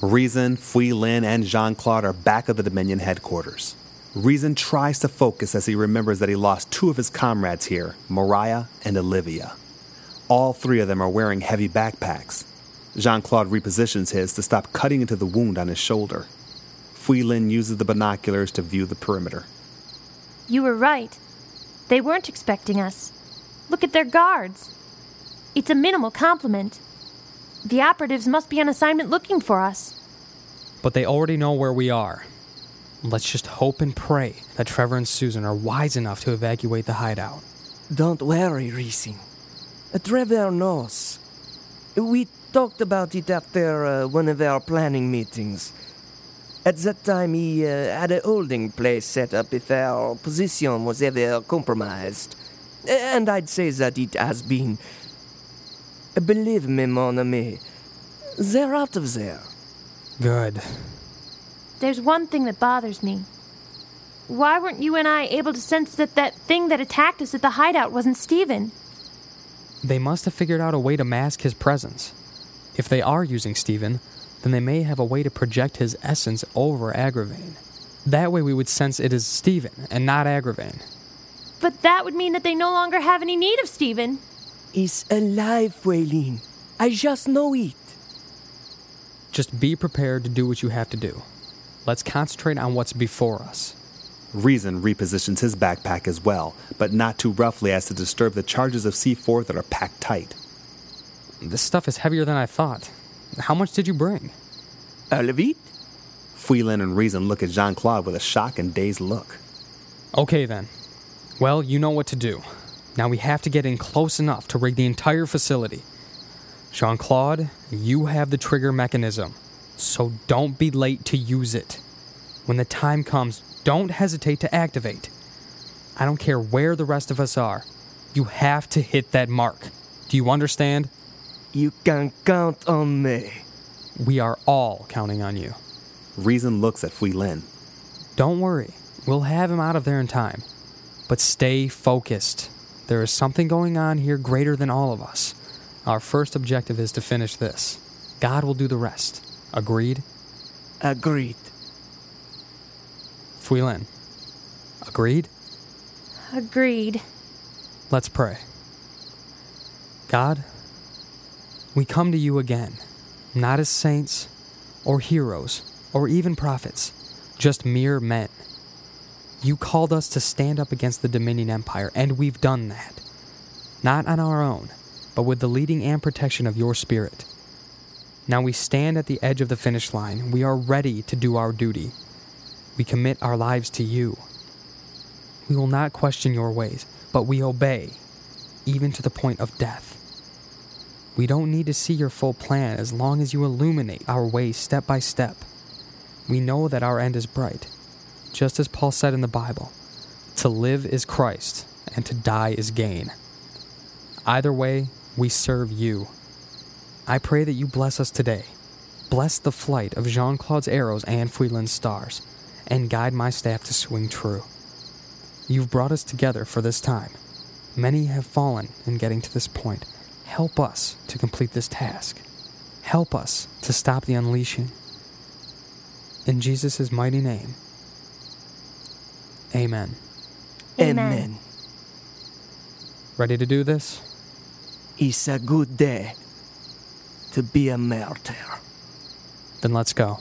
Rezin, Fui Lin, and Jean Claude are back at the Dominion headquarters. Rezin tries to focus as he remembers that he lost two of his comrades here, Mariah and Olivia. All three of them are wearing heavy backpacks. Jean Claude repositions his to stop cutting into the wound on his shoulder. Fui Lin uses the binoculars to view the perimeter. You were right. They weren't expecting us. Look at their guards. It's a minimal complement. The operatives must be on assignment looking for us. But they already know where we are. Let's just hope and pray that Trevor and Susan are wise enough to evacuate the hideout. Don't worry, Rezin. Uh, Trevor knows. We talked about it after uh, one of our planning meetings. At that time, he uh, had a holding place set up if our position was ever compromised. And I'd say that it has been. Believe me, mon ami, they're out of there. Good. There's one thing that bothers me. Why weren't you and I able to sense that that thing that attacked us at the hideout wasn't Steven? They must have figured out a way to mask his presence. If they are using Steven, then they may have a way to project his essence over Agravain. That way we would sense it is Steven and not Agravain. But that would mean that they no longer have any need of Steven. He's alive, Fui Lin. I just know it. Just be prepared to do what you have to do. Let's concentrate on what's before us. Rezin repositions his backpack as well, but not too roughly as to disturb the charges of C4 that are packed tight. This stuff is heavier than I thought. How much did you bring? All of it? Fui Lin and Rezin look at Jean Claude with a shocked and dazed look. Okay then. Well, you know what to do. Now we have to get in close enough to rig the entire facility. Jean Claude, you have the trigger mechanism, so don't be late to use it. When the time comes, don't hesitate to activate. I don't care where the rest of us are. You have to hit that mark. Do you understand? You can count on me. We are all counting on you. Rezin looks at Fui Lin. Don't worry, we'll have him out of there in time. But stay focused. There is something going on here greater than all of us. Our first objective is to finish this. God will do the rest. Agreed? Agreed. Fui Lin. Agreed? Agreed. Let's pray. God, we come to you again, not as saints or heroes or even prophets, just mere men. You called us to stand up against the Dominion Empire, and we've done that. Not on our own, but with the leading and protection of your Spirit. Now we stand at the edge of the finish line. We are ready to do our duty. We commit our lives to you. We will not question your ways, but we obey, even to the point of death. We don't need to see your full plan as long as you illuminate our way step by step. We know that our end is bright, just as Paul said in the Bible to live is Christ, and to die is gain. Either way, we serve you. I pray that you bless us today. Bless the flight of Jean Claude's arrows and Fui Lin's stars, and guide my staff to swing true. You've brought us together for this time. Many have fallen in getting to this point. Help us to complete this task. Help us to stop the unleashing. In Jesus' mighty name, amen. Amen. Amen. Ready to do this? It's a good day to be a martyr. Then let's go.